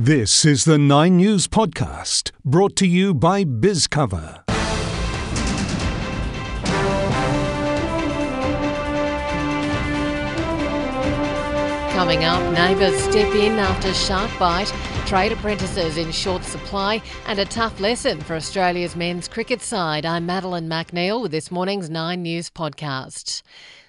This is the Nine News Podcast, brought to you by BizCover. Coming up, neighbours step in after shark bite, trade apprentices in short supply, and a tough lesson for Australia's men's cricket side. I'm Madeline McNeil with this morning's Nine News Podcast.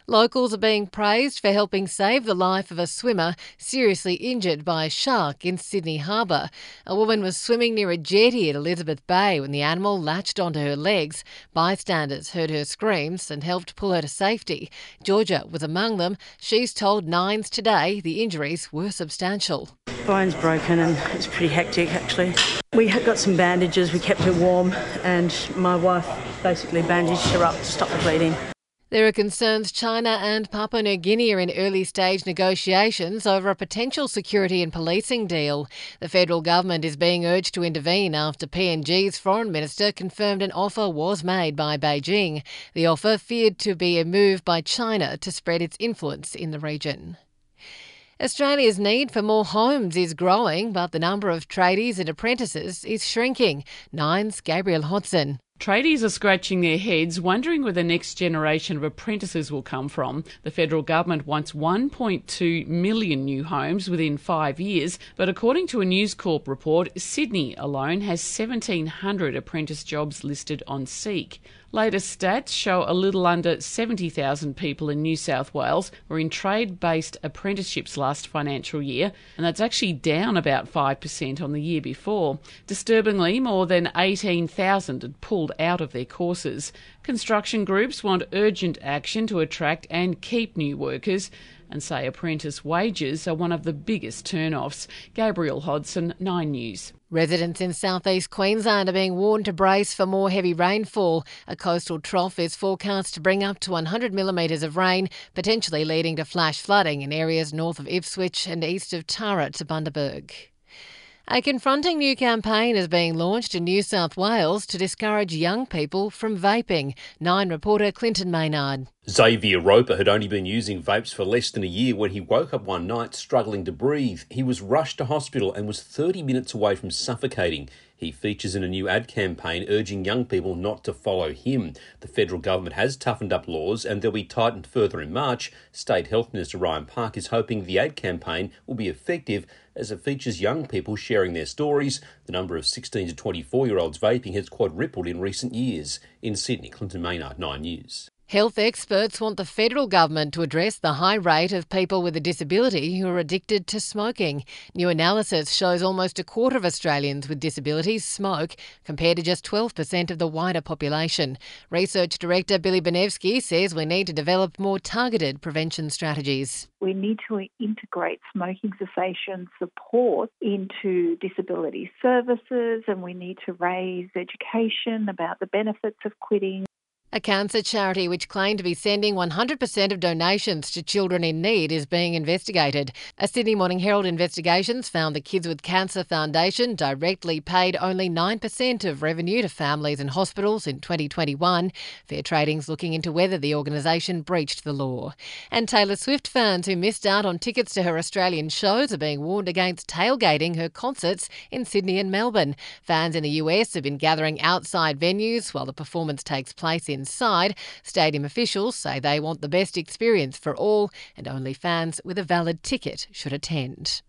Locals are being praised for helping save the life of a swimmer seriously injured by a shark in Sydney Harbour. A woman was swimming near a jetty at Elizabeth Bay when the animal latched onto her legs. Bystanders heard her screams and helped pull her to safety. Georgia was among them. She's told Nines today the injuries were substantial. Bone's broken and it's pretty hectic actually. We got some bandages, we kept her warm, and my wife basically bandaged her up to stop the bleeding. There are concerns China and Papua New Guinea are in early stage negotiations over a potential security and policing deal. The federal government is being urged to intervene after PNG's foreign minister confirmed an offer was made by Beijing. The offer feared to be a move by China to spread its influence in the region. Australia's need for more homes is growing, but the number of tradies and apprentices is shrinking. Nine's Gabriel Hodson. Tradies are scratching their heads, wondering where the next generation of apprentices will come from. The federal government wants 1.2 million new homes within five years, but according to a News Corp report, Sydney alone has 1,700 apprentice jobs listed on Seek. Latest stats show a little under 70,000 people in New South Wales were in trade based apprenticeships last financial year, and that's actually down about 5% on the year before. Disturbingly, more than 18,000 had pulled out of their courses. Construction groups want urgent action to attract and keep new workers and say apprentice wages are one of the biggest turn-offs. Gabriel Hodson, 9 News. Residents in southeast Queensland are being warned to brace for more heavy rainfall. A coastal trough is forecast to bring up to 100 millimetres of rain, potentially leading to flash flooding in areas north of Ipswich and east of Tara to Bundaberg. A confronting new campaign is being launched in New South Wales to discourage young people from vaping. Nine reporter Clinton Maynard. Xavier Roper had only been using vapes for less than a year when he woke up one night struggling to breathe. He was rushed to hospital and was 30 minutes away from suffocating. He features in a new ad campaign urging young people not to follow him. The federal government has toughened up laws and they'll be tightened further in March. State Health Minister Ryan Park is hoping the ad campaign will be effective as it features young people sharing their stories. The number of 16 to 24 year olds vaping has quadrupled in recent years. In Sydney, Clinton Maynard, 9 News. Health experts want the federal government to address the high rate of people with a disability who are addicted to smoking. New analysis shows almost a quarter of Australians with disabilities smoke, compared to just 12% of the wider population. Research Director Billie Bonevski says we need to develop more targeted prevention strategies. We need to integrate smoking cessation support into disability services and we need to raise education about the benefits of quitting a cancer charity which claimed to be sending 100% of donations to children in need is being investigated. A Sydney Morning Herald investigations found the Kids with Cancer Foundation directly paid only 9% of revenue to families and hospitals in 2021. Fair Trading's looking into whether the organisation breached the law. And Taylor Swift fans who missed out on tickets to her Australian shows are being warned against tailgating her concerts in Sydney and Melbourne. Fans in the US have been gathering outside venues while the performance takes place in inside, stadium officials say they want the best experience for all and only fans with a valid ticket should attend.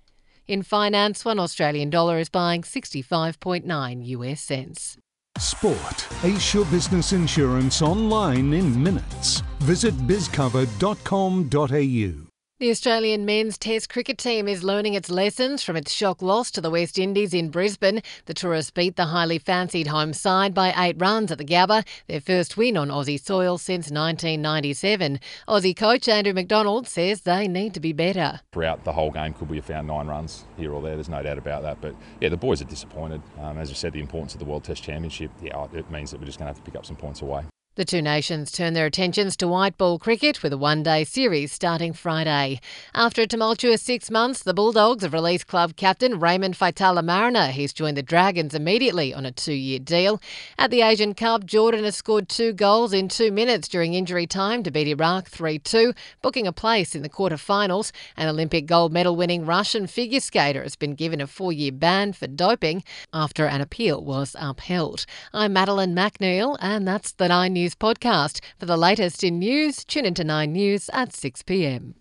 In finance, one Australian dollar is buying 65.9 US cents. Sport. Ace your business insurance online in minutes. Visit bizcover.com.au. The Australian men's Test cricket team is learning its lessons from its shock loss to the West Indies in Brisbane. The tourists beat the highly fancied home side by eight runs at the Gabba, their first win on Aussie soil since 1997. Aussie coach Andrew McDonald says they need to be better. Throughout the whole game, could we have found nine runs here or there? There's no doubt about that. But yeah, the boys are disappointed. Um, as I said, the importance of the World Test Championship, yeah, it means that we're just going to have to pick up some points away. The two nations turn their attentions to white ball cricket with a one day series starting Friday. After a tumultuous six months, the Bulldogs have released club captain Raymond Faitala-Mariner. He's joined the Dragons immediately on a two year deal. At the Asian Cup, Jordan has scored two goals in two minutes during injury time to beat Iraq 3 2, booking a place in the quarter-finals. An Olympic gold medal winning Russian figure skater has been given a four year ban for doping after an appeal was upheld. I'm Madeline MacNeil, and that's the Nine News podcast. For the latest in news, tune into Nine News at 6 pm.